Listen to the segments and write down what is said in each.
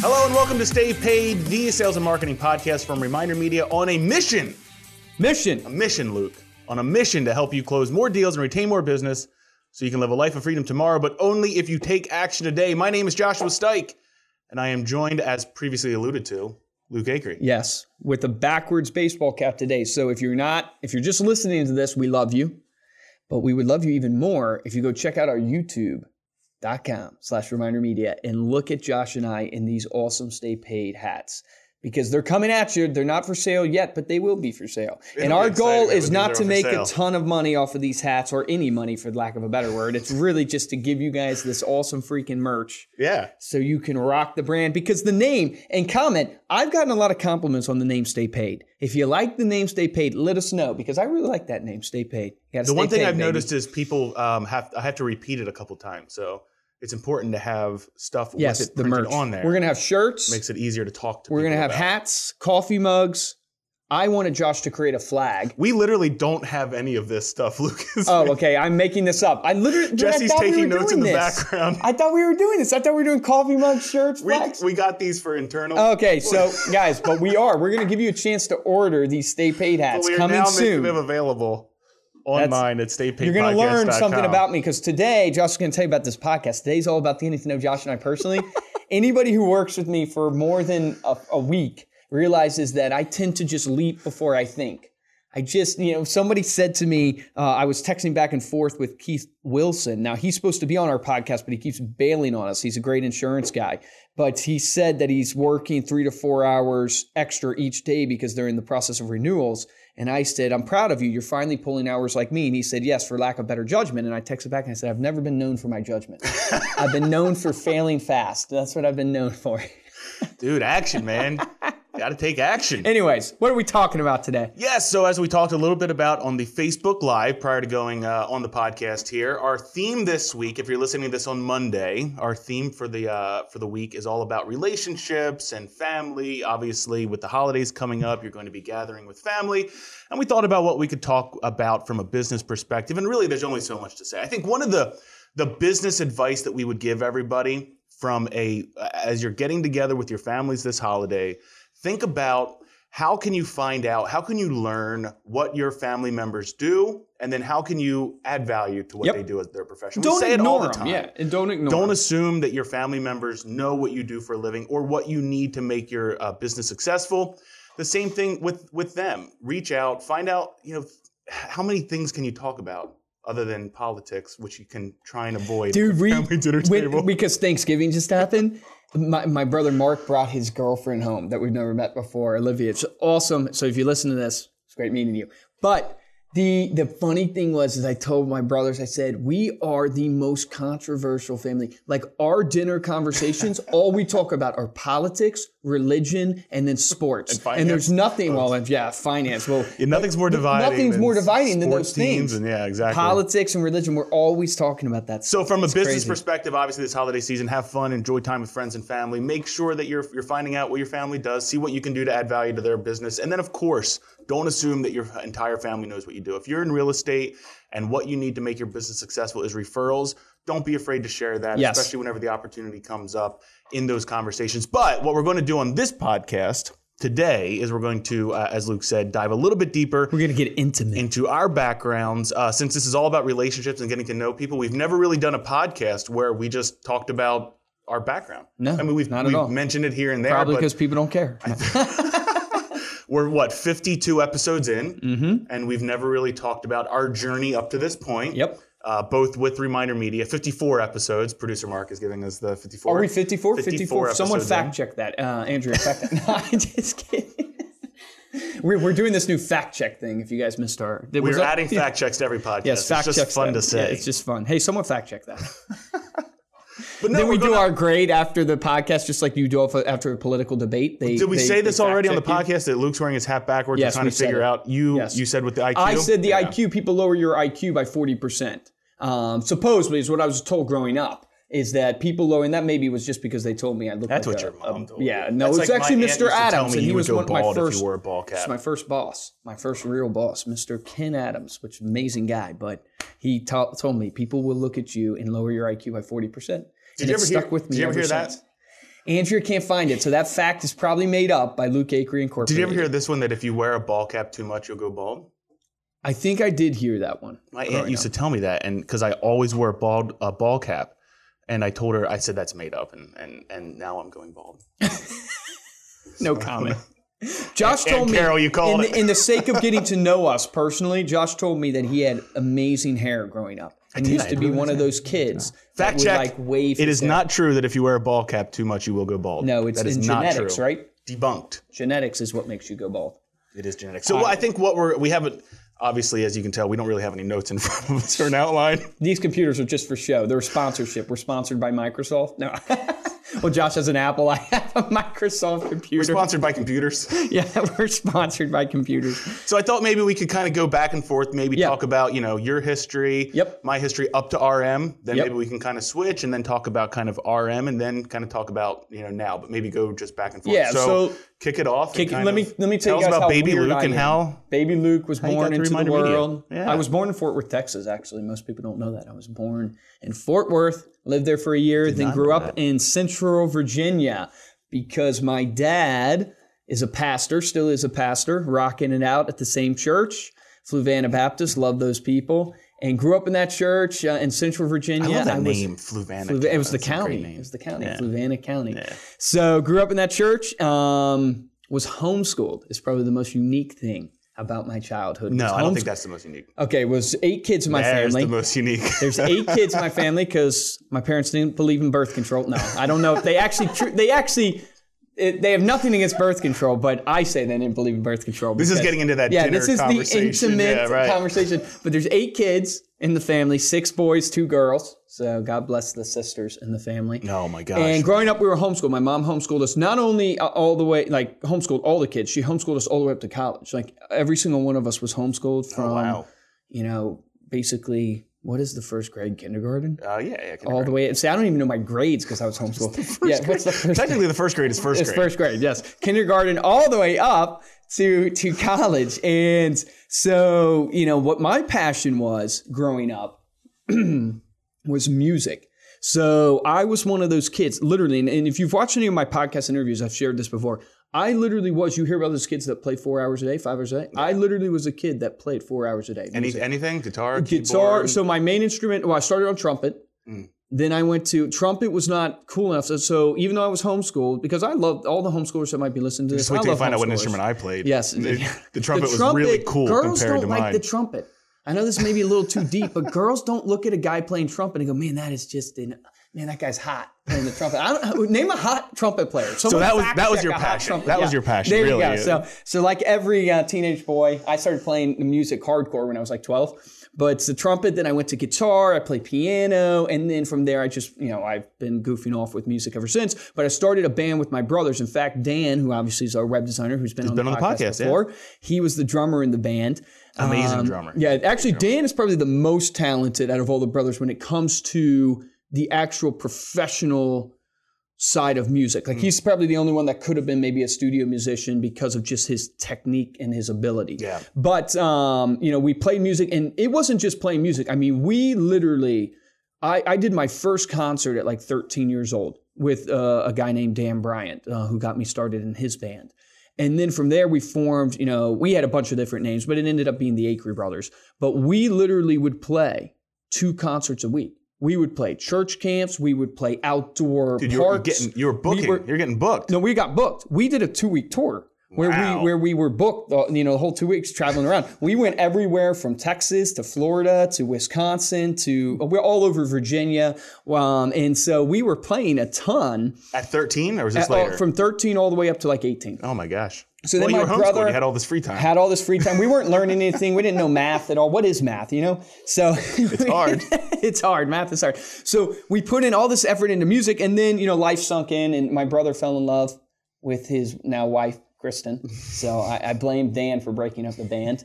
Hello and welcome to Stay Paid, the sales and marketing podcast from Reminder Media on a mission. Mission. A mission, Luke. On a mission to help you close more deals and retain more business so you can live a life of freedom tomorrow, but only if you take action today. My name is Joshua Stike, and I am joined, as previously alluded to, Luke Acree. Yes, with a backwards baseball cap today. So if you're not, if you're just listening to this, we love you. But we would love you even more if you go check out our youtube.com slash reminder media and look at Josh and I in these awesome stay paid hats. Because they're coming at you. They're not for sale yet, but they will be for sale. and It'll our goal is not to make sale. a ton of money off of these hats or any money for lack of a better word. It's really just to give you guys this awesome freaking merch Yeah. so you can rock the brand because the name and comment i've gotten a lot of compliments on the name stay paid if you like the name stay paid let us know because i really like that name stay paid The stay one thing paid, I've baby. noticed is people um, have I have to repeat it a couple times, so it's important to have stuff yes with it the merch on there. we're gonna have shirts makes it easier to talk to. we're gonna have about. hats coffee mugs i wanted josh to create a flag We literally don't have any of this stuff, Lucas. oh okay i'm making this up i literally dude, I Jesse's thought we taking were notes in doing the this. background. i thought we were doing this i thought we were doing coffee mugs shirts We, flags we got these for internal. Okay, so guys, but we are. We're going to give you a chance to order these Stay Paid hats we are coming now soon. making them available online at staypaidpodcast.com. You're going to learn something about me because today, Josh is going to tell you about this podcast. Today's all about getting to know Josh and I personally. Anybody who works with me for more than a, a week realizes that I tend to just leap before I think. I just, you know, somebody said to me, uh, I was texting back and forth with Keith Wilson. Now, he's supposed to be on our podcast, but he keeps bailing on us. He's a great insurance guy. But he said that he's working three to four hours extra each day because they're in the process of renewals. And I said, I'm proud of you. You're finally pulling hours like me. And he said, Yes, for lack of better judgment. And I texted back and I said, I've never been known for my judgment. I've been known for failing fast. That's what I've been known for. Dude, action, man. Got to take action. Anyways, what are we talking about today? Yes, so as we talked a little bit about on the Facebook Live prior to going uh, on the podcast here, our theme this week, if you're listening to this on Monday, our theme for the uh, for the week is all about relationships and family. Obviously, with the holidays coming up, you're going to be gathering with family, and we thought about what we could talk about from a business perspective. And really, there's only so much to say. I think one of the the business advice that we would give everybody from a as you're getting together with your families this holiday think about how can you find out how can you learn what your family members do and then how can you add value to what Yep. they do as their profession Don't we say it ignore all the them. time Yeah, and don't ignore don't them. assume that your family members know what you do for a living or what you need to make your uh, business successful the same thing with with them reach out find out you know how many things can you talk about other than politics which you can try and avoid Dude, we, family dinner when- because Thanksgiving just happened. My, my brother Mark brought his girlfriend home that we've never met before, Olivia. It's awesome. So if you listen to this, it's great meeting you. But the the funny thing was, is I told my brothers, I said, we are the most controversial family. Like our dinner conversations, all we talk about are politics, religion, and then sports. And, finance. there's nothing. Well, oh. yeah, finance. Well, Yeah, nothing's more dividing Nothing's than more dividing than those teams things. and yeah exactly Politics and religion. We're always talking about that. So, from a business crazy. perspective, obviously this holiday season, have fun, enjoy time with friends and family. Make sure that you're you're finding out what your family does, see what you can do to add value to their business, and then of course, don't assume that your entire family knows what you do. If you're in real estate and what you need to make your business successful is referrals, don't be afraid to share that, Yes. especially whenever the opportunity comes up in those conversations. But what we're going to do on this podcast today is we're going to, uh, as Luke said, dive a little bit deeper We're gonna get intimate. into our backgrounds. Uh, since this is all about relationships and getting to know people, we've never really done a podcast where we just talked about our background. No, I mean we've, not at we've all. mentioned it here and there, Probably because people don't care. we're what 52 episodes in, Mm-hmm. and we've never really talked about our journey up to this point. Yep. Uh, both with Reminder Media, 54 episodes. Producer Mark is giving us the 54. Are we 54? 54 54. Someone fact in. check that. Uh, Andrea, fact that. No, I'm just kidding. We're, we're doing this new fact check thing. If you guys missed our, We're adding fact checks to every podcast. Yes, fact it's just fun to say. it's just fun. Hey, someone fact check that. but no, then we do gonna- our grade after the podcast, just like you do after a political debate. They, Did we they- say this already on the you. podcast that Luke's wearing his hat backwards Yes, and trying to figure it. out? You Yes. you said with the IQ. I said the Yeah. IQ. People lower your IQ by forty percent. Um, supposedly is what I was told growing up. Is that people lowering that maybe was just because they told me I looked That's like what a- your mom a- told you. Yeah, no, That's it's like actually Mr. used to tell Adams, and he was one of my you first. wore a ball cap. My first boss, my first real boss, Mr. Ken Adams, which amazing guy. But he ta- told me people will look at you and lower your IQ by forty percent. Did and you it ever stuck hear- with me did you ever hear that? since. Andrea can't find it, so that fact is probably made up by Luke Acree Incorporated. Did you ever hear this one that if you wear a ball cap too much, you'll go bald? I think I did hear that one. My aunt used to tell me that, and because I always wore a bald a ball cap, and I told her I said that's made up, and and and now I'm going bald. No comment. Josh told and me, Carol, you called in, it. in the sake of getting to know us personally, Josh told me that he had amazing hair growing up and used to be one of those kids Fact would check. like wave. It hair. not true that if you wear a ball cap too much, you will go bald. No, it's that is in not genetics, true. right? Debunked. Genetics is what makes you go bald. It is genetics. So I think what we're we haven't obviously as you can tell we don't really have any notes in front of us or an outline. These computers are just for show. They're sponsorship. We're sponsored by Microsoft. No. well, Josh has an Apple. I have a Microsoft computer. We're Sponsored by computers. yeah, we're sponsored by computers. So I thought maybe we could kind of go back and forth, maybe Yeah. talk about, you know, your history, Yep. my history up to RM. Then Yep. maybe we can kind of switch and then talk about kind of RM and then kind of talk about, you know, now, but maybe go just back and forth. Yeah, so- kick it off. Kick- let me let me tell tell you us guys about how baby Luke and how Baby Luke was born into the world. Yeah. I was born in Fort Worth, Texas. Actually, most people don't know that. I was born in Fort Worth, lived there for a year, then grew up that. in Central Virginia because my dad is a pastor, still is a pastor, rocking it out at the same church, Fluvanna Baptist. Love those people. And grew up in that church uh, in Central I Virginia. love that was- name, Fluvanna. Fluva- it was the That's a great county. It was the county. Yeah. Fluvanna County. Yeah. So grew up in that church. Um, was homeschooled. Is probably the most unique thing about my childhood. No, I don't think that's the most unique. Okay, was eight kids in my There's family. the most unique. There's eight kids in my family because my parents didn't believe in birth control. No, I don't know if they actually. Tr- they actually. It, they have nothing against birth control, but I say they didn't believe in birth control. This is getting into that yeah, dinner this is the intimate Yeah, right. conversation. But there's eight kids in the family, six boys, two girls. So God bless the sisters in the family. oh my gosh. And growing up, we were homeschooled. My mom homeschooled us not only uh, all the way, like homeschooled all the kids. She homeschooled us all the way up to college. Like every single one of us was homeschooled from, oh, wow. you know, basically what is the first grade? Kindergarten. Uh, yeah, yeah. All the way. See, I don't even know my grades because I was homeschooled. yeah, what's the first? Technically, the first grade is first It's grade. first grade, yes. Kindergarten all the way up to to college. And so, you know, what my passion was growing up was music. So I was one of those kids, literally, and, and if you've watched any of my podcast interviews, I've shared this before. I literally was, you hear about those kids that play four hours a day, five hours a day. I literally was a kid that played four hours a day. Any, anything? Guitar, guitar. keyboard? So my main instrument. Well, I started on trumpet. Mm. Then I went to trumpet. Was not cool enough. So, so even though I was homeschooled, because I loved all the homeschoolers that might be listening to this. Just wait I till you find out what instrument I played. Yes, the, the- the trumpet The was really trumpet- cool Girls compared don't to like mine. the trumpet. I know this may be a little too deep, but girls don't look at a guy playing trumpet and go, "Man, that is just an, man, that guy's hot playing the trumpet." I don't name a hot trumpet player. Someone that was- that was your passion. trumpet. That was your passion, There really. you go. So, so like every uh, teenage boy, I started playing the music hardcore when I was like twelve. But it's the trumpet. Then I went to guitar. I played piano, and then from there, I just you know I've been goofing off with music ever since. But I started a band with my brothers. In fact, Dan, who obviously is our web designer, who's been, on, been the on the podcast, podcast, yeah. before, he was the drummer in the band. Amazing Um, drummer. Yeah, actually, Dan is probably the most talented out of all the brothers when it comes to the actual professional side of music. Like he's probably the only one that could have been maybe a studio musician because of just his technique and his ability. Yeah. But um, you know, we played music, and it wasn't just playing music. I mean, we literally, I, I did my first concert at like 13 years old with uh, a guy named Dan Bryant, uh, who got me started in his band. And then from there, we formed, you know, we had a bunch of different names, but it ended up being the Acree Brothers. But we literally would play two concerts a week. We would play church camps. We would play outdoor Dude, You're getting, you were booking. were- You're getting booked. No, we got booked. We did a two week tour where Wow. we where we were booked. uh, You know, the whole two weeks traveling around. We went everywhere from Texas to Florida to Wisconsin to we're all over Virginia, um, and so we were playing a ton At 13, or was this uh, later? from 13 all the way up to like 18. oh my gosh. So well, then you my were brother You had all this free time. had all this free time. We weren't learning anything. We didn't know math at all. What is math? You know, so it's hard. it's hard. Math is hard. So we put in all this effort into music, and then you know, life sunk in, and my brother fell in love with his now wife, Kristen. So I, I blame Dan for breaking up the band.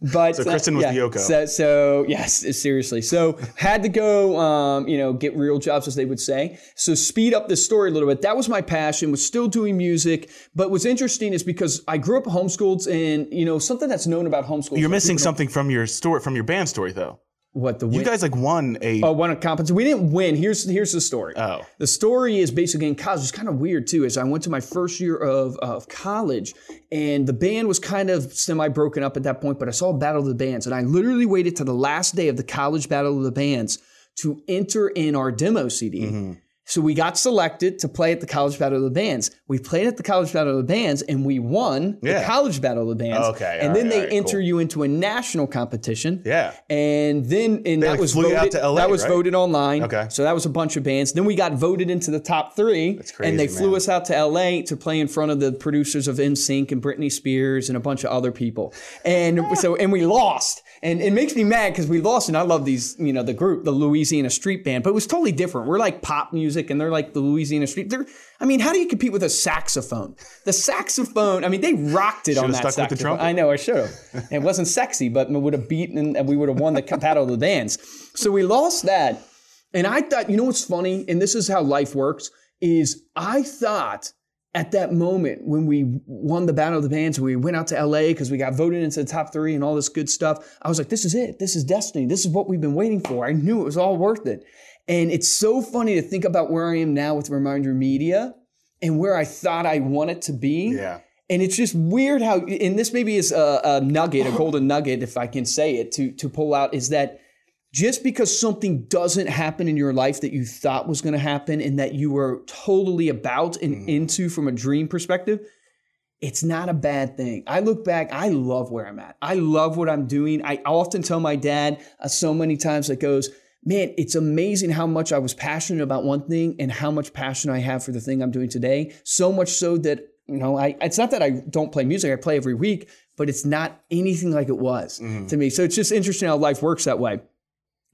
But So Kristen was yeah, the Yoko. So, so yes, seriously. So had to go, um, you know, get real jobs, as they would say. So speed up the story a little bit. That was my passion. Was still doing music, but what's interesting is because I grew up homeschooled, and you know, something that's known about homeschool. You're missing something from your story, from your band story, though. What the You guys like won a. oh won a competition. We didn't win. Here's here's the story. Oh. The story is basically in college. It's kind of weird too. Is I went to my first year of, of college, and the band was kind of semi broken up at that point. But I saw Battle of the Bands, and I literally waited to the last day of the college Battle of the Bands to enter in our demo CD. Mm-hmm. So we got selected to play at the College Battle of the Bands. We played at the College Battle of the Bands, and we won the College Battle of the Bands. Okay, and then right, they right, enter cool. you into a national competition. yeah. And then and that like, was voted, LA, that was right? voted online. Okay. So that was a bunch of bands. Then we got voted into the top three. That's crazy, and they flew us out to LA to play in front of the producers of NSYNC and Britney Spears and a bunch of other people. And so and we lost. And it makes me mad because we lost. And I love these, you know, the group, the Louisiana Street Band, but it was totally different. We're like pop music and they're like the Louisiana Street. They're I mean, how do you compete with a saxophone? The saxophone, I mean, they rocked it on Should've that stuck with the saxophone. I know, I should have. It wasn't sexy, but we would have beaten and we would have won the battle of the bands. So we lost that. And I thought, you know what's funny? And this is how life works, is I thought at that moment when we won the battle of the bands and we went out to LA because we got voted into the top three and all this good stuff, I was like, this is it. This is destiny. This is what we've been waiting for. I knew it was all worth it. And it's so funny to think about where I am now with Reminder Media and where I thought I wanted to be. Yeah. And it's just weird how, and this maybe is a, a nugget, a golden nugget, if I can say it, to to pull out, is that just because something doesn't happen in your life that you thought was going to happen and that you were totally about and into from a dream perspective, it's not a bad thing. I look back, I love where I'm at. I love what I'm doing. I often tell my dad uh, so many times that goes, man, it's amazing how much I was passionate about one thing and how much passion I have for the thing I'm doing today. So much so that, you know, I it's not that I don't play music, I play every week, but it's not anything like it was to me. So it's just interesting how life works that way.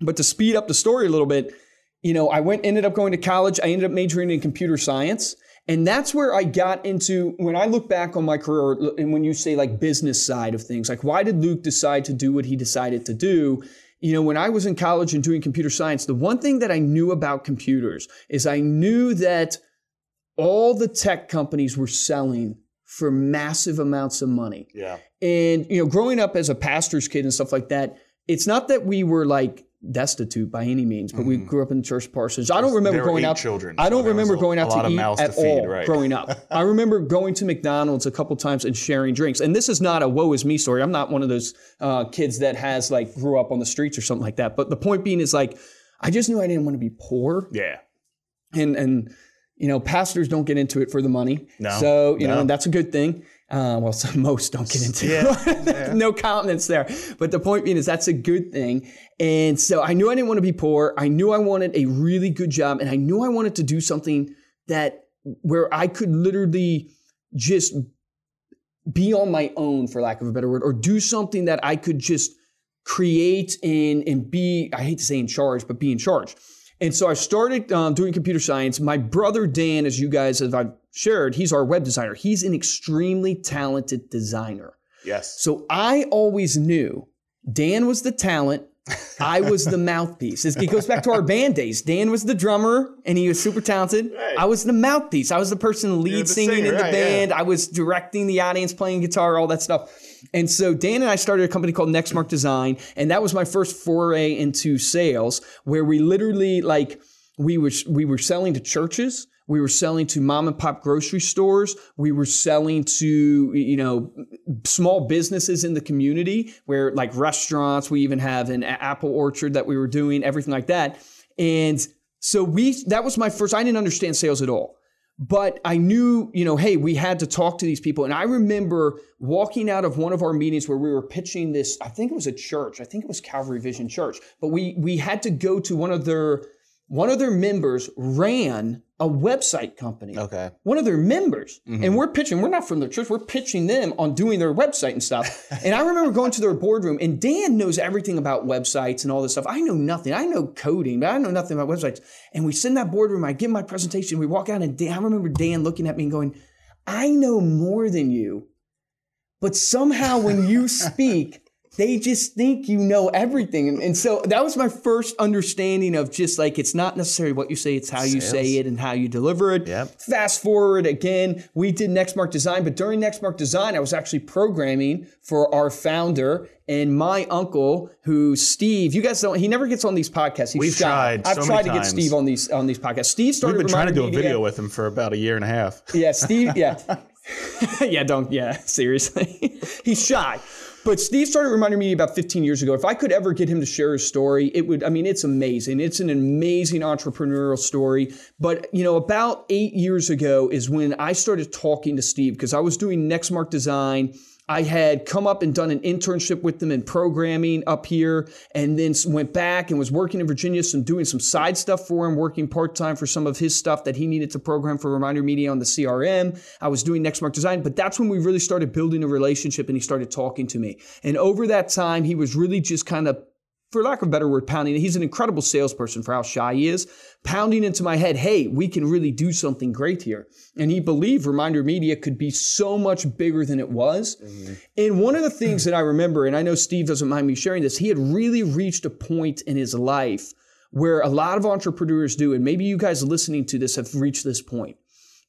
But to speed up the story a little bit, you know, I went ended up going to college. I ended up majoring in computer science. And that's where I got into when I look back on my career and when you say like business side of things, like why did Luke decide to do what he decided to do? You know, when I was in college and doing computer science, the one thing that I knew about computers is I knew that all the tech companies were selling for massive amounts of money. Yeah. And you know, growing up as a pastor's kid and stuff like that, it's not that we were like destitute by any means, but we grew up in church parsonage. I don't remember Mm-hmm. There were going eight out. children, I don't was remember a- going a out lot to of eat mouths to at feed, all right. growing up. I remember going to McDonald's a couple times and sharing drinks. And this is not a woe is me story. I'm not one of those uh, kids that has like grew up on the streets or something like that. But the point being is like, I just knew I didn't want to be poor Yeah. and and you know pastors don't get into it for the money. No, so you know and that's a good thing. Uh, well some, most don't get into Yeah, it. no countenance there. But the point being is that's a good thing. And so i knew i didn't want to be poor. I knew i wanted a really good job and i knew i wanted to do something that where i could literally just be on my own for lack of a better word or do something that i could just create and and be i hate to say in charge but be in charge and so I started um, doing computer science. My brother Dan, as you guys have I've shared, he's our web designer. He's an extremely talented designer. Yes. So I always knew Dan was the talent. I was the mouthpiece. It goes back to our band days. Dan was the drummer and he was super talented. Right. I was the mouthpiece. I was the person lead the singing singer, in the right, yeah. band. I was directing the audience, playing guitar, all that stuff. And so Dan and I started a company called Nextmark Design, and that was my first foray into sales, where we literally like we were we were selling to churches, we were selling to mom and pop grocery stores, we were selling to you know small businesses in the community, where like restaurants, we even have an apple orchard that we were doing, everything like that, and so we that was my first. I didn't understand sales at all but I knew, you know, hey, we had to talk to these people. And I remember walking out of one of our meetings where we were pitching this, I think it was a church, I think it was Calvary Vision Church, but we we had to go to one of their one of their members ran a website company. Okay. One of their members. Mm-hmm. And we're pitching, we're not from their church, we're pitching them on doing their website and stuff. and I remember going to their boardroom, and Dan knows everything about websites and all this stuff. I know nothing. I know coding, but I know nothing about websites. And we sit in that boardroom, I give my presentation, we walk out, and Dan, I remember Dan looking at me and going, I know more than you. But somehow when you speak, they just think you know everything. And, and, so that was my first understanding of just like it's not necessarily what you say, it's how Sales. you say it and how you deliver it. Yep. Fast forward again, we did Nextmark Design, but during Nextmark Design, I was actually programming for our founder and my uncle, who Steve, you guys don't. He never gets on these podcasts. He's We've shy. tried. I've so tried to get Steve on these on these podcasts. Steve started. We've been trying to do a video with him for about a year and a half. Yeah, Steve. Yeah, yeah. Don't. Yeah, seriously. He's shy. But Steve started Reminder Media about 15 years ago. If I could ever get him to share his story, it would, I mean, it's amazing. It's an amazing entrepreneurial story. But, you know, about eight years ago is when I started talking to Steve because I was doing Nextmark Design I had come up and done an internship with them in programming up here, and then went back and was working in Virginia, some doing some side stuff for him, working part time for some of his stuff that he needed to program for Reminder Media on the CRM. I was doing Nextmark Design, but that's when we really started building a relationship, and he started talking to me. And over that time, he was really just kind of for lack of a better word, pounding. He's an incredible salesperson for how shy he is, pounding into my head, hey, we can really do something great here. And he believed Reminder Media could be so much bigger than it was. Mm-hmm. And one of the things that I remember, and I know Steve doesn't mind me sharing this, he had really reached a point in his life where a lot of entrepreneurs do, and maybe you guys listening to this have reached this point,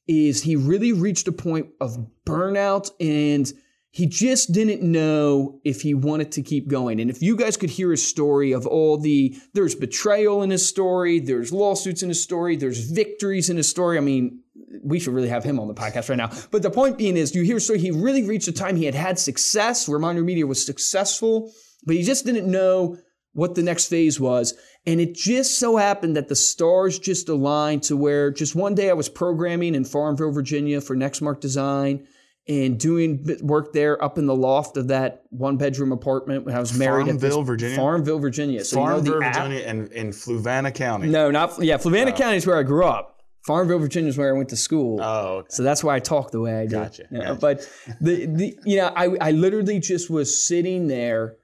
is he really reached a point of burnout and he just didn't know if he wanted to keep going. And if you guys could hear his story of all the, there's betrayal in his story, there's lawsuits in his story, there's victories in his story. I mean, we should really have him on the podcast right now. But the point being is, you hear so he really reached a time he had had success. Reminder Media was successful, but he just didn't know what the next phase was. And it just so happened that the stars just aligned to where just one day I was programming in Farmville, Virginia for Nextmark Design and doing work there up in the loft of that one bedroom apartment when I was married Farmville, Virginia. Farmville, Virginia. So Farmville, you know Virginia, and in Fluvanna County. No, not yeah. Fluvanna oh. County is where I grew up. Farmville, Virginia is where I went to school. Oh, okay. so that's why I talk the way I do. Gotcha. You know? gotcha. But the the you know I I literally just was sitting there,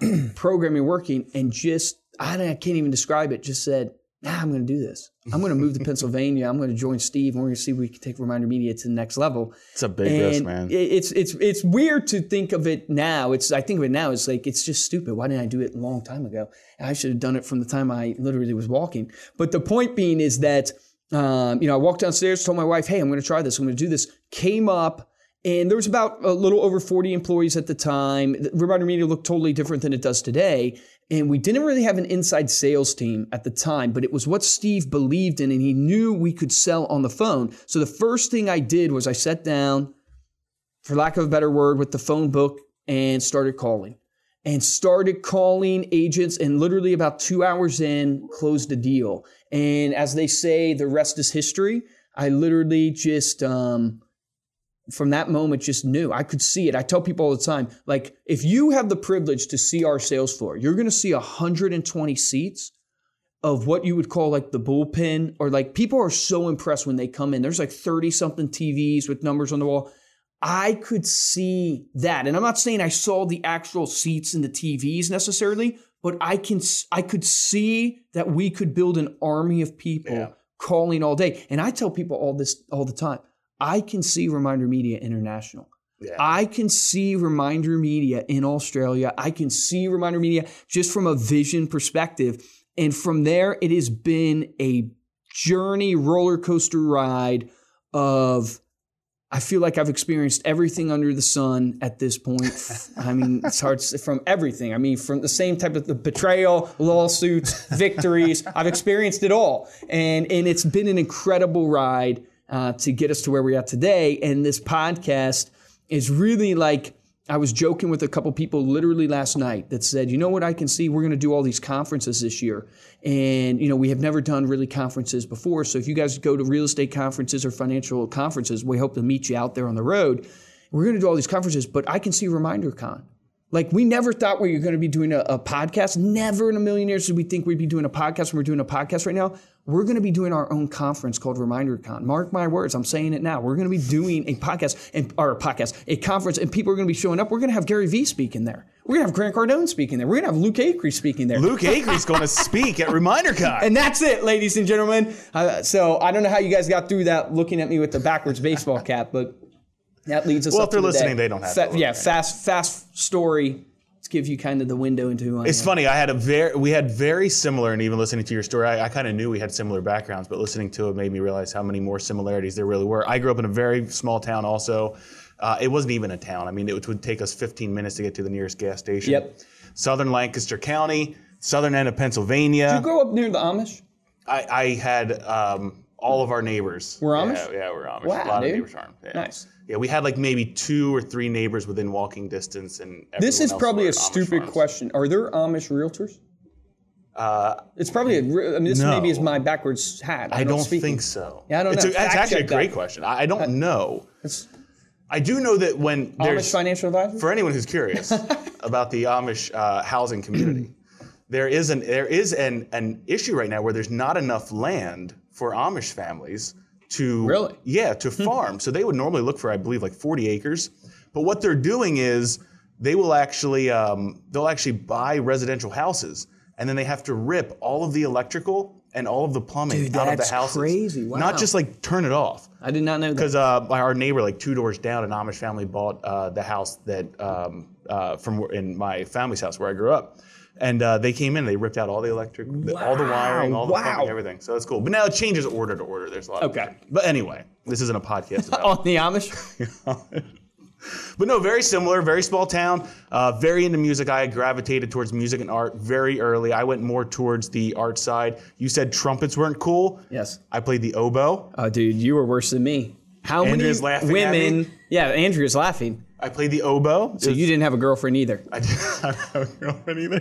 programming, working, and just I, I can't even describe it. Just said nah, I'm going to do this. I'm going to move to Pennsylvania. I'm going to join Steve, and we're going to see if we can take Reminder Media to the next level. It's a big and risk, man. It's it's it's weird to think of it now. It's I think of it now. It's like it's just stupid. Why didn't I do it a long time ago? I should have done it from the time I literally was walking. But the point being is that um, you know I walked downstairs, told my wife, "Hey, I'm going to try this. I'm going to do this." Came up. And there was about a little over 40 employees at the time. Reminder Media looked totally different than it does today. And we didn't really have an inside sales team at the time, but it was what Steve believed in, and he knew we could sell on the phone. So the first thing I did was I sat down, for lack of a better word, with the phone book and started calling. And started calling agents, and literally about two hours in, closed a deal. And as they say, the rest is history. I literally just um, from that moment just knew I could see it. I tell people all the time, like if you have the privilege to see our sales floor, you're going to see 120 seats of what you would call like the bullpen or like people are so impressed when they come in. There's like 30 something TVs with numbers on the wall. I could see that. And I'm not saying I saw the actual seats in the TVs necessarily, but I can I could see that we could build an army of people yeah. calling all day. And I tell people all this all the time. I can see Reminder Media International. Yeah. I can see Reminder Media in Australia. I can see Reminder Media just from a vision perspective. And from there, it has been a journey roller coaster ride of I feel like I've experienced everything under the sun at this point. I mean, it's hard to, from everything. I mean, from the same type of the betrayal, lawsuits, victories. I've experienced it all, and and it's been an incredible ride uh, to get us to where we're today. And this podcast is really like I was joking with a couple people literally last night that said, you know what I can see? We're going to do all these conferences this year. And, you know, we have never done really conferences before. So if you guys go to real estate conferences or financial conferences, we hope to meet you out there on the road. We're going to do all these conferences, but I can see ReminderCon. Like we never thought we were going to be doing a, a, podcast. Never in a million years did we think we'd be doing a podcast when we're doing a podcast right now. We're going to be doing our own conference called ReminderCon. Mark my words, I'm saying it now. We're going to be doing a podcast and or a podcast, a conference, and people are going to be showing up. We're going to have Gary Vee speaking there. We're going to have Grant Cardone speaking there. We're going to have Luke Acree speaking there. Luke Acree's going to speak at ReminderCon. And that's it, ladies and gentlemen. Uh, so I don't know how you guys got through that looking at me with the backwards baseball cap, but that leads us. Well, if they're the listening, they don't have. Fa- yeah, fast, fast story give you kind of the window into who I It's am. funny. I had a very, we had very similar, and even listening to your story, I, I kind of knew we had similar backgrounds, but listening to it made me realize how many more similarities there really were. I grew up in a very small town, also. Uh, it wasn't even a town. I mean, it would take us 15 minutes to get to the nearest gas station. Yep. Southern Lancaster County, southern end of Pennsylvania. You grow up near the Amish? I, I had um, all of our neighbors. Were Amish? Yeah, yeah we're Amish. Wow, a lot dude. of neighbors are. Yeah. Nice. Yeah, we had like maybe two or three neighbors within walking distance, and This is probably a Amish stupid farms. question. Are there Amish realtors? Uh, It's probably a. I mean, this No. maybe is my backwards hat. I don't speak think so. Yeah, I don't it's know. A, that's actually a great that. question. I, I don't know. It's I do know that when Amish there's financial advisor. for anyone who's curious about the Amish uh, housing community, there is an there is an an issue right now where there's not enough land for Amish families to Really? Hmm. yeah to farm. so they would normally look for I believe like 40 acres, but what they're doing is they will actually um, they'll actually buy residential houses and then they have to rip all of the electrical and all of the plumbing Dude, out of the houses. crazy. Wow. Not just like turn it off. I did not know that. Because uh, our neighbor, like two doors down, an Amish family bought uh, the house that um, uh, from in my family's house where I grew up, and uh, they came in, they ripped out all the electric, the- all the wiring, all the Wow. everything. So that's cool. But now it changes order to order. There's a lot. Okay. Of but anyway, this isn't a podcast about. On the Amish? But no, very similar, very small town, uh, very into music. I gravitated towards music and art very early. I went more towards the art side. You said trumpets weren't cool. Yes. I played the oboe. Oh, dude, you were worse than me. How Andrea's many women? me. Yeah, Andrea's laughing. I played the oboe. So you didn't have a girlfriend either. I didn't have a girlfriend either.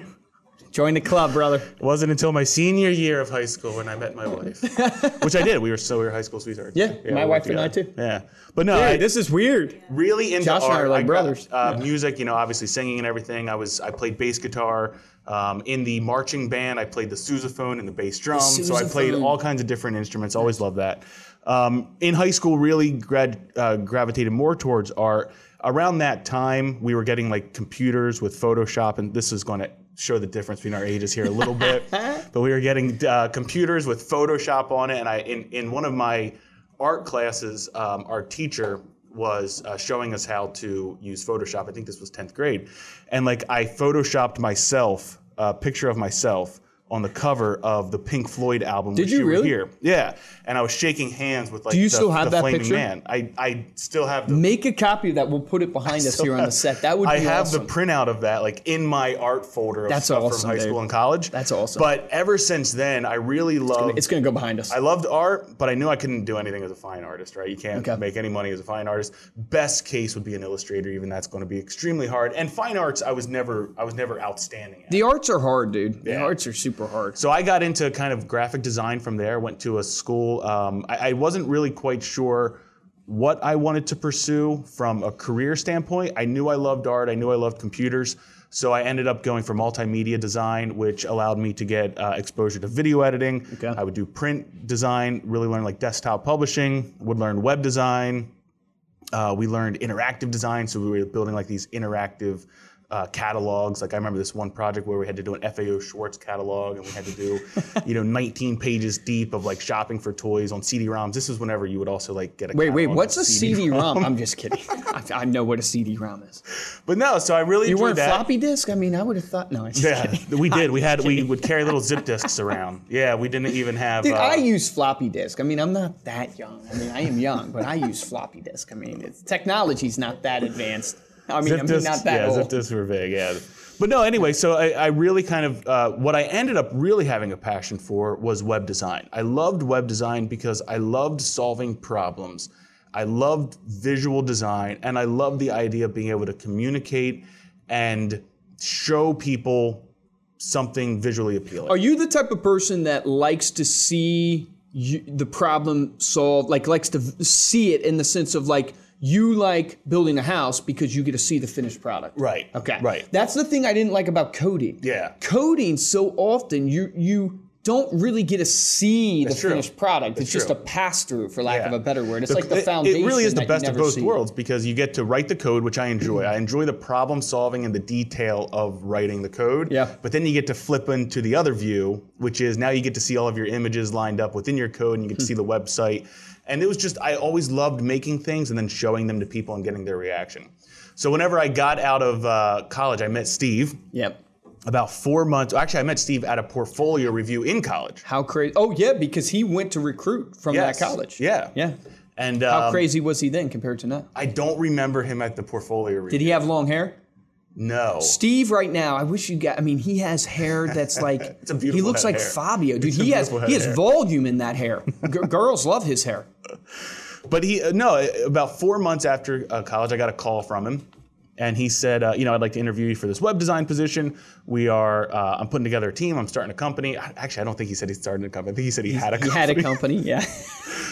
Join the club, brother. It wasn't until my senior year of high school when I met my wife, which I did. We were so we were high school sweethearts. Yeah, my we wife and I too. Yeah, but no, I, this is weird. really into Josh and I art. are like gra- brothers. Uh, Music, you know, obviously singing and everything. I was I played bass guitar. Um, in the marching band, I played the sousaphone and the bass drum. so I played all kinds of different instruments. Always loved that. Um, in high school, really grad, uh, gravitated more towards art. Around that time, we were getting like computers with Photoshop, and this is going to show the difference between our ages here a little bit. but we were getting uh, computers with Photoshop on it, and I in in one of my art classes, um, our teacher was uh, showing us how to use Photoshop. I think this was 10th grade. And like I photoshopped myself, a picture of myself on the cover of the Pink Floyd album. Did you Were really? Here. Yeah. And I was shaking hands with like Do you the, still have the that Flaming picture? Man. I, I still have the Make a copy of that. We'll put it behind us here on the set. That would be I have awesome. the printout of that, like in my art folder of That's stuff awesome, from high dude. school and college. That's awesome. But ever since then, I really loved. it's gonna go behind us. I loved art, but I knew I couldn't do anything as a fine artist, right? You can't Okay. make any money as a fine artist. Best case would be an illustrator, even that's going to be extremely hard. And fine arts, I was never, I was never outstanding at. the arts are hard, dude. The Yeah. arts are super hard. So I got into kind of graphic design from there. Went to a school. Um, I, I wasn't really quite sure what I wanted to pursue from a career standpoint. I knew I loved art. I knew I loved computers. So I ended up going for multimedia design, which allowed me to get uh, exposure to video editing. Okay. I would do print design, really learn like desktop publishing. Would learn web design. Uh, we learned interactive design, so we were building like these interactive uh, catalogs. Like I remember this one project where we had to do an FAO Schwarz catalog, and we had to do, you know, 19 pages deep of like shopping for toys on CD-ROMs. This is whenever you would also like get a Wait, wait. What's a CD-ROM? I'm just kidding. I, I know what a CD-ROM is. But no, so I really You weren't that. floppy disk? I mean, I would have thought. No, Yeah, kidding. we did. We had we would carry little zip disks around. Yeah, we didn't even have. Dude, uh, I use floppy disk. I mean, I'm not that young. I mean, I am young, but I use floppy disk. I mean, it's, technology's not that advanced. I mean, I mean, not that yeah, old. zip disks were big, yeah. But no, anyway, so I, I really kind of uh, what I ended up really having a passion for was web design. I loved web design because I loved solving problems. I loved visual design, and I loved the idea of being able to communicate and show people something visually appealing. Are you the type of person that likes to see you, the problem solved, like likes to see it in the sense of like you like building a house because you get to see the finished product? Right. Okay. Right. That's the thing I didn't like about coding. Yeah. Coding so often you you don't really get to see the true. finished product. it's just true. a pass through, for lack Yeah. of a better word. It's The- like the foundation. It really is the best of both see. worlds because you get to write the code, which I enjoy. Mm-hmm. I enjoy the problem solving and the detail of writing the code. Yeah. But then you get to flip into the other view, which is now you get to see all of your images lined up within your code and you get to hmm. see the website. And it was just I always loved making things and then showing them to people and getting their reaction. So whenever I got out of uh, college, I met Steve Yep. about four months. Actually, I met Steve at a portfolio review in college. How crazy? Oh yeah, because he went to recruit from Yes. that college. Yeah. Yeah. And How um, crazy was he then compared to now? I don't remember him at the portfolio review. Did he have long hair? No. Steve, right now, I wish you got. I mean, he has hair that's like. It's a beautiful He looks like hair. Fabio, dude. It's He has he has of volume in that hair. G- girls love his hair. But he uh, no, about four months after uh, college, I got a call from him, and he said, uh, you know, I'd like to interview you for this web design position. We are, uh, I'm putting together a team. I'm starting a company. I- Actually, I don't think he said he started a company. I think he said he had a company. He had a company. Yeah.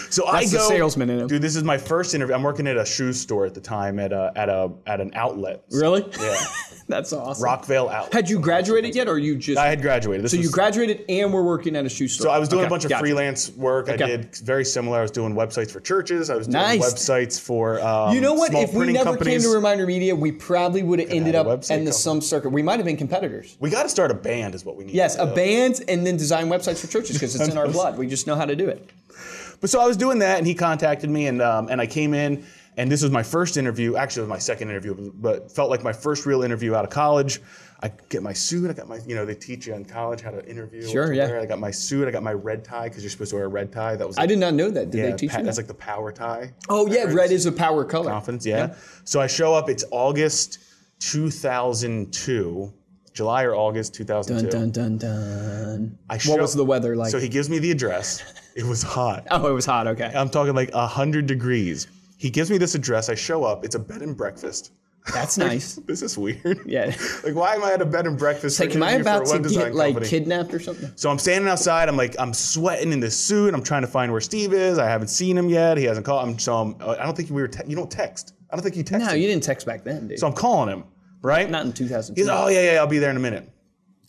So That's I the go, salesman in him. dude. This is my first interview. I'm working at a shoe store at the time at a at a at an outlet. Really? Yeah, That's awesome. Rockvale Outlet. Had you graduated yet, or you just? I had graduated. This so you graduated and were working at a shoe store. So I was doing Okay, a bunch of freelance work. I did very similar. I was doing websites for churches. I was doing Nice. websites for um, You know what? If we never companies. came to Reminder Media, we probably would have ended up in the some circuit. We might have been competitors. we got to start a band, is what we need. Yes, a band and then design websites for churches because it's in our blood. We just know how to do it. But so I was doing that, and he contacted me, and um, and I came in, and this was my first interview. Actually, it was my second interview, but felt like my first real interview out of college. I get my suit. I got my, you know, they teach you in college how to interview. Sure, to yeah. wear. I got my suit. I got my red tie because you're supposed to wear a red tie. That was I did not know that. Did yeah, they teach pa- you that's like the power tie. oh yeah, red is a power color. confidence. Yeah. So I show up. It's August 2002, July or August 2002. Dun dun dun dun. I What was the weather like? So he gives me the address. It was hot. oh, it was hot. Okay. I'm talking like 100 degrees. He gives me this address. I show up. It's a bed and breakfast. That's nice. This is weird. Yeah. Like, why am I at a bed and breakfast? for Like, am I interview for a about to get like company? kidnapped or something? So I'm standing outside. I'm like, I'm sweating in this suit. I'm trying to find where Steve is. I haven't seen him yet. He hasn't called. I'm, so I'm, uh, I don't think we were. Te- you don't text. I don't think you text. No, you didn't text back then, dude. So I'm calling him, right? Not in 2002. He's like, oh yeah yeah I'll be there in a minute.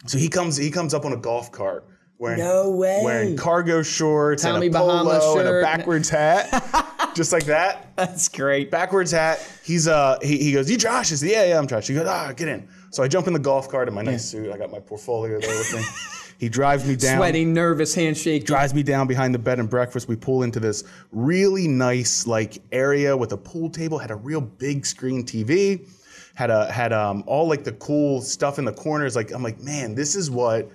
So he comes he comes up on a golf cart wearing No way. wearing cargo shorts Tommy and a polo Bahama and a backwards hat, just like that. That's great. Backwards hat. He's uh he, he goes you Josh I said yeah yeah I'm Josh. He goes ah get in. So I jump in the golf cart in my nice suit. I got my portfolio there with me. he drives me down. Sweaty, nervous, handshake. Drives me down behind the bed and breakfast. We pull into this really nice like area with a pool table. Had a real big screen TV. Had a had um all like the cool stuff in the corners. Like I'm like man, this is what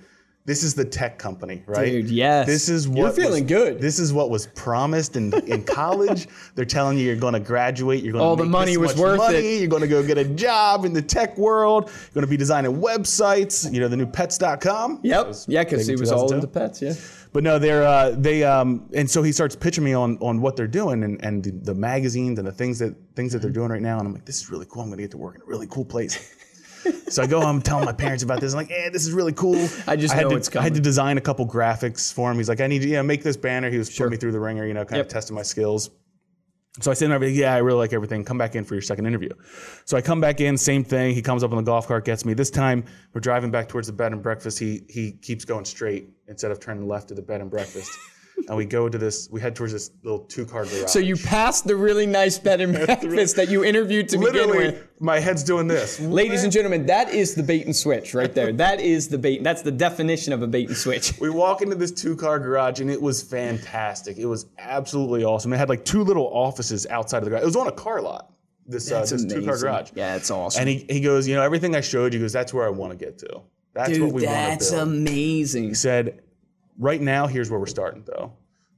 this is the tech company, right? Dude, yes. This is what You're feeling was- good. This is what was promised in in college. They're telling you you're going to graduate. You're going All to the money was worth money. it. You're going to go get a job in the tech world. You're going to be designing websites. You know the new Pets.com. Yep. Yeah, because he was all 2002. into pets. Yeah. But no, they're uh, they um, and so he starts pitching me on on what they're doing and, and the, the magazines and the things that things that they're doing right now. And I'm like, this is really cool. I'm gonna get to work in a really cool place. So I go home telling my parents about this. I'm like, eh, this is really cool. I just had know to, it's I had to design a couple graphics for him. He's like, I need to, you know, make this banner. He was putting me through the ringer, you know, kind Yep. of testing my skills. So I said, yeah, I really like everything. Come back in for your second interview. So I come back in, same thing. He comes up on the golf cart, gets me. This time we're driving back towards the bed and breakfast. He he keeps going straight instead of turning left to the bed and breakfast. And we go to this. We head towards this little two car garage. So you passed the really nice bed and breakfast that you interviewed to begin literally, with. my head's doing this. Ladies and gentlemen, that is the bait and switch right there. That is the bait. That's the definition of a bait and switch. We walk into this two car garage and it was fantastic. It was absolutely awesome. It had like two little offices outside of the garage. It was on a car lot. This uh, this two car garage. Yeah, it's awesome. And he, he goes, you know, everything I showed you, goes, that's where I want to get to. That's what we want to build. That's amazing. He said, right now, here's where we're starting though.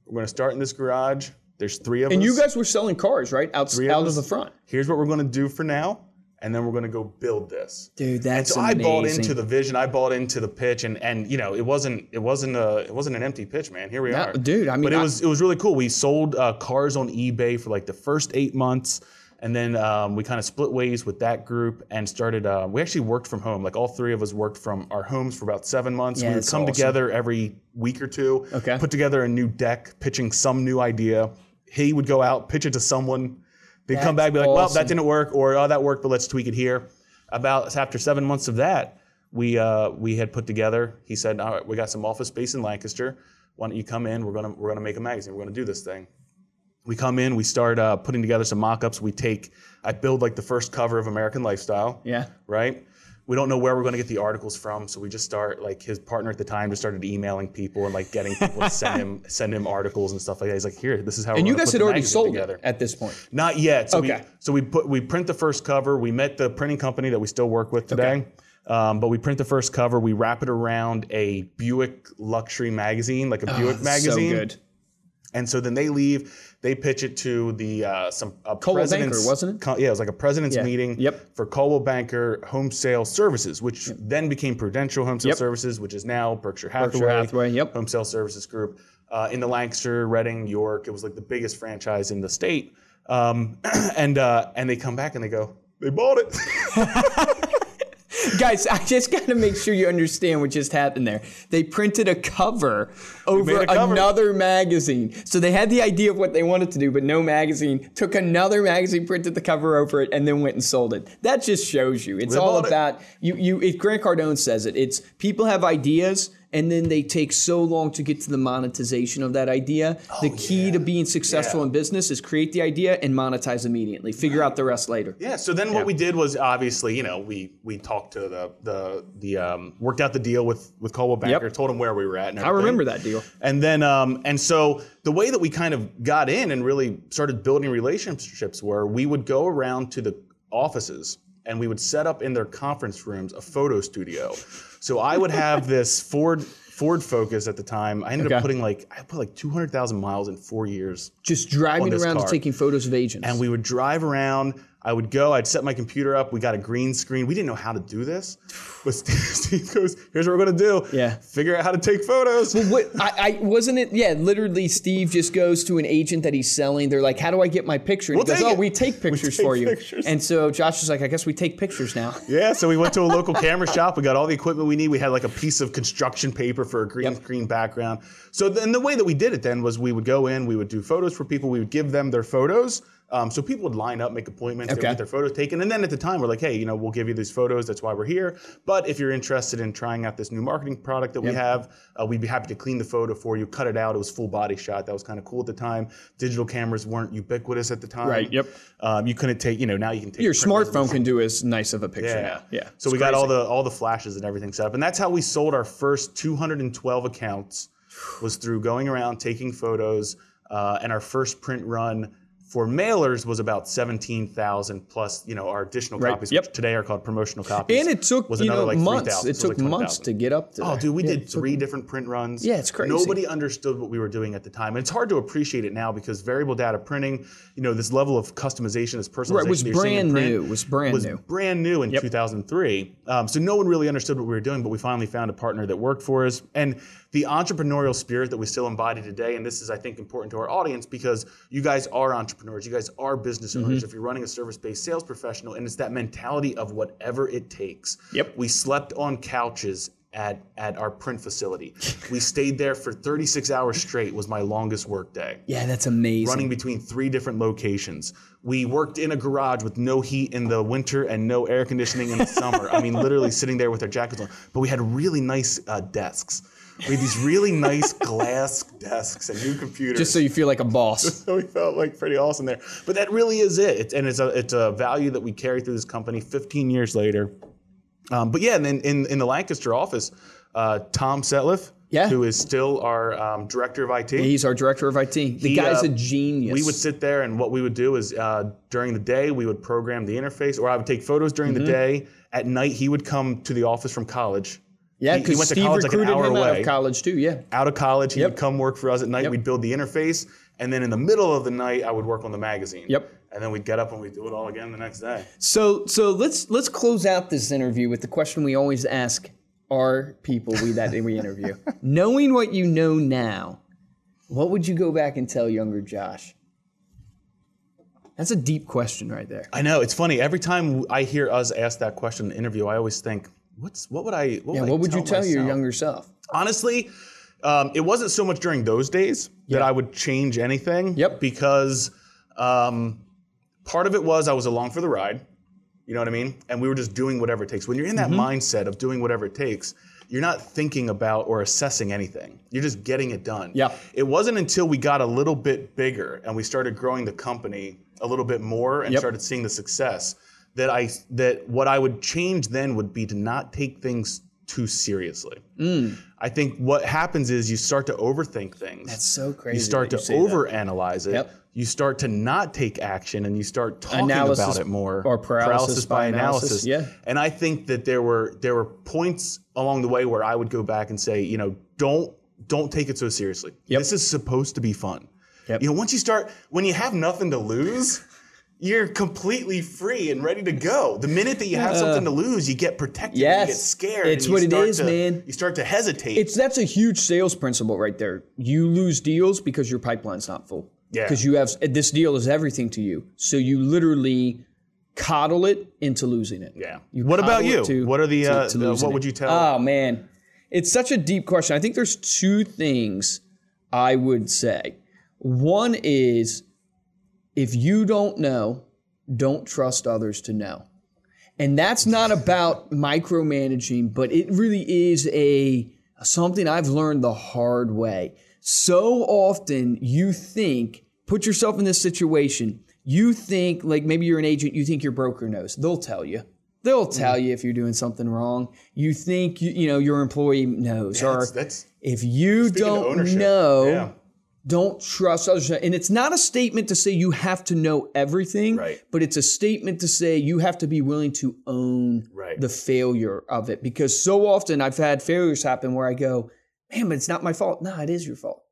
We're going to start in this garage. There's three of And us. And you guys were selling cars, right? Out, Three of out of us. the front. Here's what we're going to do for now. And then we're going to go build this. Dude, And that's so amazing. I bought into the vision. I bought into the pitch, and and you know it wasn't it wasn't a it wasn't an empty pitch, man. Here we No, are, dude, I mean, but it I- was it was really cool. We sold uh, cars on eBay for like the first eight months, and then um, we kind of split ways with that group and started. Uh, we actually worked from home. Like all three of us worked from our homes for about seven months. Yeah, we would come awesome. together every week or two. Okay. Put together a new deck, pitching some new idea. He would go out, pitch it to someone. They'd come back, be like, "Well, that didn't work," or "Oh, that worked, but let's tweak it here." About after seven months of that, we uh, we had put together. He said, "All right, we got some office space in Lancaster. Why don't you come in? We're gonna we're gonna make a magazine. We're gonna do this thing." We come in, we start uh, putting together some mock-ups. We take, I build like the first cover of American Lifestyle Yeah. right? We don't know where we're going to get the articles from, so we just start like his partner at the time just started emailing people and like getting people to send him send him articles and stuff like that. He's like, "Here, this is how." And we're you guys had already sold together. it at this point. Not yet. So Okay. We, so we put we print the first cover. We met the printing company that we still work with today. Um, but we print the first cover. We wrap it around a Buick luxury magazine, like a Buick magazine. Oh, So good. And so then they leave. They pitch it to the uh, some a Coldwell president's Banker, wasn't it? co- yeah, it was like a president's Yeah. meeting. Yep. For Coldwell Banker Home Sale Services, which then became Prudential Home Sale Yep. Services, which is now Berkshire Hathaway, Berkshire Hathaway, yep. Home Sale Services Group. Uh, in the Lancaster, Reading, York, it was like the biggest franchise in the state. Um, and uh, and they come back and they go, they bought it. Guys, I just got to make sure you understand what just happened there. They printed a cover over a cover. another magazine. So they had the idea of what they wanted to do, but no magazine. Took another magazine, printed the cover over it, and then went and sold it. That just shows you. It's all bought it. about you. You. It, Grant Cardone says it. It's people have ideas. And then they take so long to get to the monetization of that idea. the key to being successful Oh, Yeah. in business is create the idea and monetize immediately. Figure out the rest later. Yeah. So then what we did was obviously, you know, we we talked to the the the um, worked out the deal with with Coldwell Banker, told him where we were at. And I remember that deal. And then, um, and so the way that we kind of got in and really started building relationships were we would go around to the offices and we would set up in their conference rooms a photo studio. So I would have this Ford Ford Focus at the time. I ended Okay. up putting like I put like two hundred thousand miles in four years. Just driving around taking photos of agents. And we would drive around. I would go. I'd set my computer up. We got a green screen. We didn't know how to do this, but Steve, goes, "Here's what we're gonna do. Yeah. figure out how to take photos." what I, I wasn't it yeah literally Steve just goes to an agent that he's selling they're like how do I get my picture and We'll he goes oh it. we take pictures take for you pictures. and so Josh is like I guess we take pictures now Yeah, so we went to a local camera shop. We got all the equipment we need. We had like a piece of construction paper for a green screen background. So then the way that we did it then was we would go in, we would do photos for people, we would give them their photos. Um, so people would line up, make appointments, Okay. get their photos taken, and then at the time we're like, hey, you know, we'll give you these photos. That's why we're here. But if you're interested in trying out this new marketing product that we have, uh, we'd be happy to clean the photo for you, cut it out. It was full body shot. That was kind of cool at the time. Digital cameras weren't ubiquitous at the time. Right, yep. Um, you couldn't take, you know, now you can take your smartphone can do as nice of a picture Yeah. now yeah So we got all the all the flashes and everything set up, and that's how we sold our first 212 accounts. Was through going around taking photos, uh, and our first print run for mailers was about 17,000 plus, you know, our additional Right, copies, yep. which today are called promotional copies. and it took was you another know like months 3,000. it took like months 20,000. to get up to Oh, dude, we Yeah, did took- three different print runs. Yeah, it's crazy. Nobody understood what we were doing at the time. And it's hard to appreciate it now because variable data printing, you know, this level of customization, this personalization, Right, it was that you're seeing in brand new. It was brand new. was new. brand new in 2003. Um, so no one really understood what we were doing, but we finally found a partner that worked for us. And the entrepreneurial spirit that we still embody today, and this is, I think, important to our audience because you guys are entrepreneurs, you guys are business Mm-hmm. owners. If you're running a service-based sales professional, and it's that mentality of whatever it takes. Yep. We slept on couches. At, at our print facility, we stayed there for 36 hours straight. Was my longest work day yeah that's amazing running between three different locations. We worked in a garage with no heat in the winter and no air conditioning in the summer. I mean, literally sitting there with our jackets on. But we had really nice uh, desks. We had these really nice glass desks and new computers. just so you feel like a boss so we felt like pretty awesome there. But that really is it. It's, and it's a it's a value that we carry through this company 15 years later. Um, but yeah, and then in, in the Lancaster office, uh, Tom Setliff, Yeah. who is still our um, director of IT. he's our director of IT the He, guy's uh, a genius We would sit there, and what we would do is uh, during the day we would program the interface, or I would take photos during Mm-hmm. the day. At night, he would come to the office from college. Yeah he- he because went to Steve college like an recruited hour him out of college too yeah Out of college, he Yep. would come work for us at night. Yep. We'd build the interface, and then in the middle of the night, I would work on the magazine. Yep. And then we'd get up and we'd do it all again the next day. So so let's let's close out this interview with the question we always ask our people we that we interview. Knowing what you know now, what would you go back and tell younger Josh? That's a deep question right there. I know it's funny. Every time I hear us ask that question in an interview, I always think, "What's what would I? What Yeah, would, I what would you tell your younger self? honestly, um, it wasn't so much during those days that I would change anything. Yep. Because um, part of it was I was along for the ride. You know what I mean? And we were just doing whatever it takes. When you're in that mindset of doing whatever it takes, you're not thinking about or assessing anything. You're just getting it done. Yeah. It wasn't until we got a little bit bigger and we started growing the company a little bit more and Yep. started seeing the success that I that what I would change then would be to not take things too seriously. Mm. I think what happens is you start to overthink things. That's so crazy. you start that to that. overanalyze it. Yep. You start to not take action and you start talking Analysis about it more. or paralysis by analysis, yeah. And I think that there were there were points along the way where I would go back and say, you know, don't don't take it so seriously. Yep. This is supposed to be fun. Yep. You know, once you start when you have nothing to lose, you're completely free and ready to go. The minute that you have uh, something to lose, you get protected. Yes. you get scared. It's what it is, to- man. You start to hesitate. It's that's a huge sales principle right there. You lose deals because your pipeline's not full. Yeah. Because you have this deal is everything to you. So you literally coddle it into losing it. yeah. You What about you? to- what are the, to- uh, to uh, the- what would you tell? Oh man, it's such a deep question. I think there's two things I would say. One is if you don't know, don't trust others to know. And that's not about micromanaging, but it really is a something I've learned the hard way. So often you think, put yourself in this situation, you think like maybe you're an agent, you think your broker knows. They'll tell you. They'll tell you if you're doing something wrong. You think you, you know your employee knows, or that's, that's if you don't know, Yeah. Don't trust others. And it's not a statement to say you have to know everything, Right. but it's a statement to say you have to be willing to own Right. the failure of it. Because so often I've had failures happen where I go, man, but it's not my fault. No, it is your fault.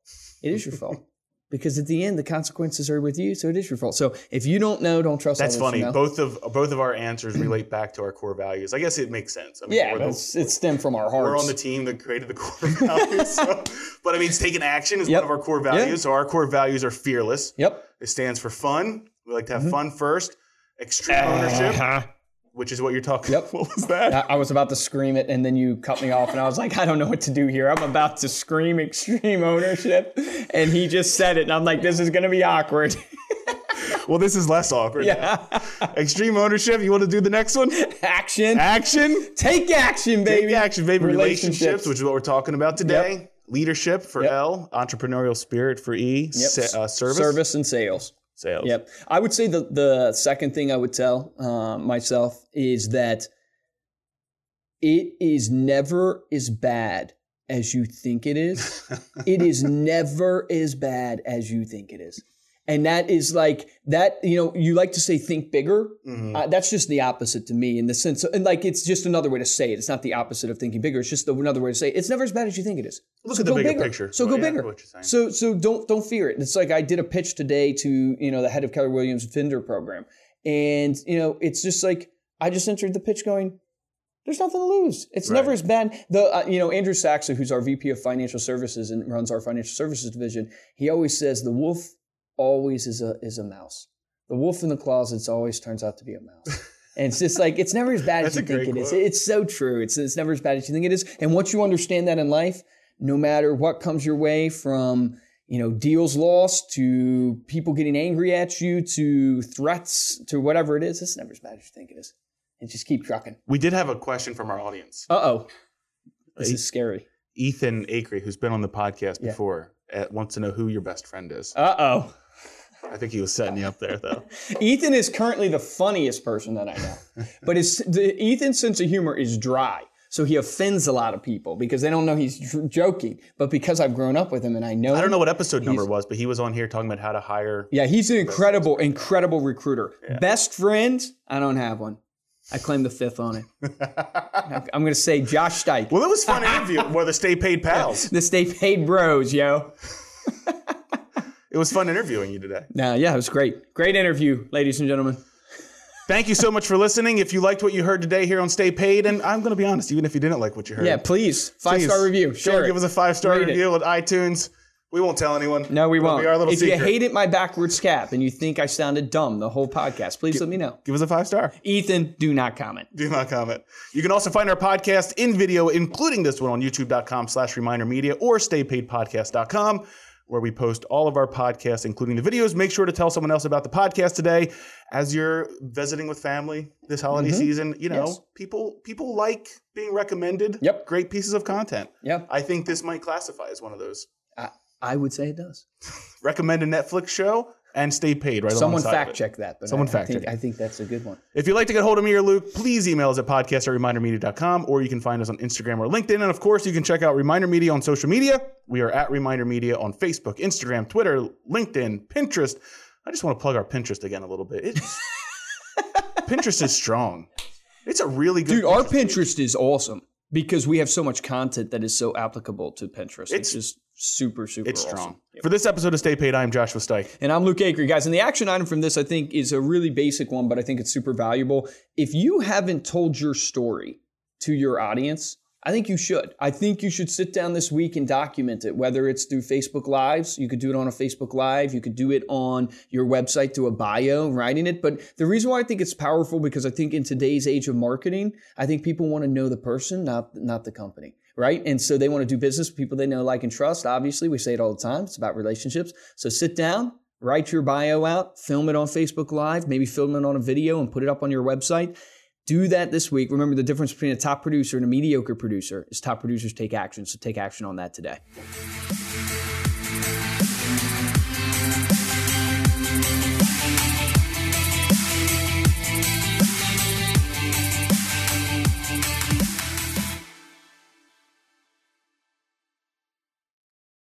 It is your fault. Because at the end, the consequences are with you, so it is your fault. So if you don't know, don't trust That's funny. you know? Both of both of our answers relate back to our core values. I guess it makes sense. I mean, Yeah, we're, the- that's, it's stemmed from our hearts. we're on the team that created the core values. so- but I mean, taking action is Yep. one of our core values. So our core values are fearless. yep. It stands for fun. We like to Mm-hmm. have fun first. Extreme ownership, Uh-huh. Which is what you're talking. Yep. What was that? I was about to scream it, and then you cut me off, and I was like, I don't know what to do here. I'm about to scream extreme ownership, and he just said it, and I'm like, this is gonna be awkward. Well, this is less awkward. yeah. Extreme ownership. You want to do the next one? action. Action. Take action, baby. Take action, baby. Relationships, Relationships. which is what we're talking about today. Leadership for Yep. L. Entrepreneurial spirit for E. Yep. uh, service. Service and sales. Sales. Yep. I would say the the second thing I would tell uh, myself is that it is never as bad as you think it is. it is never as bad as you think it is. And that is like that, you know, you like to say think bigger. Mhm. Uh, that's just the opposite to me in the sense, and like it's just another way to say it. It's not the opposite of thinking bigger. It's just another way to say it. it's never as bad as you think it is. Look So at the bigger bigger. picture. So Well, go yeah, bigger. what you're saying. So so don't don't fear it. It's like I did a pitch today to you know the head of Keller Williams Finder program, and you know it's just like I just entered the pitch going. There's nothing to lose. It's Right. never as bad. The uh, you know Andrew Saxa, who's our VP of Financial Services and runs our financial services division, he always says the wolf always is a is a mouse. The wolf in the closets always turns out to be a mouse. And it's just like it's never as bad as you think it great is. It's so true. It's it's never as bad as you think it is. And once you understand that in life, no matter what comes your way from you know deals lost to people getting angry at you to threats to whatever it is, it's never as bad as you think it is. And just keep trucking. we did have a question from our audience. Uh oh, this is scary. Ethan Acre, who's been on the podcast Yeah. before, uh, wants to know who your best friend is. Uh oh. I think he was setting you up there, though. Ethan is currently the funniest person that I know, but his the, Ethan's sense of humor is dry, so he offends a lot of people because they don't know he's j- joking. But because I've grown up with him and I know, I don't him, know what episode number it was, but he was on here talking about how to hire. Yeah, he's an incredible, incredible recruiter. Best friend, I don't have one. I claim the fifth on it. I'm going to say Josh Stike. Well, it was fun interview. We're the Stay Paid Pals. The stay paid bros, yo. It was fun interviewing you today. Nah, yeah, it was great. Great interview, ladies and gentlemen. Thank you so much for listening. If you liked what you heard today here on Stay Paid, and I'm going to be honest, even if you didn't like what you heard, Yeah, please. Five please, star review. Sure, give us a five star Rate it. review on iTunes. We won't tell anyone. No, we It'll won't. Be our little if secret. you hated my backwards cap and you think I sounded dumb the whole podcast, please let me know. give us a five star. Ethan, do not comment. Do not comment. You can also find our podcast in video, including this one on youtube.com slash reminder media or staypaidpodcast.com. where we post all of our podcasts, including the videos. Make sure to tell someone else about the podcast today as you're visiting with family this holiday Mhm. season. You know, Yes. people people like being recommended. Yep. Great pieces of content. Yeah, I think this might classify as one of those. I would say it does. Recommend a Netflix show and stay paid right Someone fact check that. But Someone I, fact I think, check. I think that's a good one. If you'd like to get hold of me or Luke, please email us at podcast at remindermedia.com or you can find us on Instagram or LinkedIn. And of course, you can check out Reminder Media on social media. We are at Reminder Media on Facebook, Instagram, Twitter, LinkedIn, Pinterest. I just want to plug our Pinterest again a little bit. Pinterest is strong. It's a really good Dude, our page. Pinterest is awesome because we have so much content that is so applicable to Pinterest. It's, It's- just super, super It's awesome. strong. For this episode of Stay Paid, I'm Joshua Stike. And I'm Luke Aker, guys. And the action item from this, I think, is a really basic one, but I think it's super valuable. If you haven't told your story to your audience, I think you should. I think you should sit down this week and document it, whether it's through Facebook Lives. You could do it on a Facebook Live. You could do it on your website through a bio, writing it. But the reason why I think it's powerful because I think in today's age of marketing, I think people want to know the person, not not the company. Right. And so they want to do business with people they know, like, and trust. Obviously, we say it all the time. It's about relationships. So sit down, write your bio out, film it on Facebook Live, maybe film it on a video and put it up on your website. Do that this week. Remember the difference between a top producer and a mediocre producer is top producers take action. So take action on that today.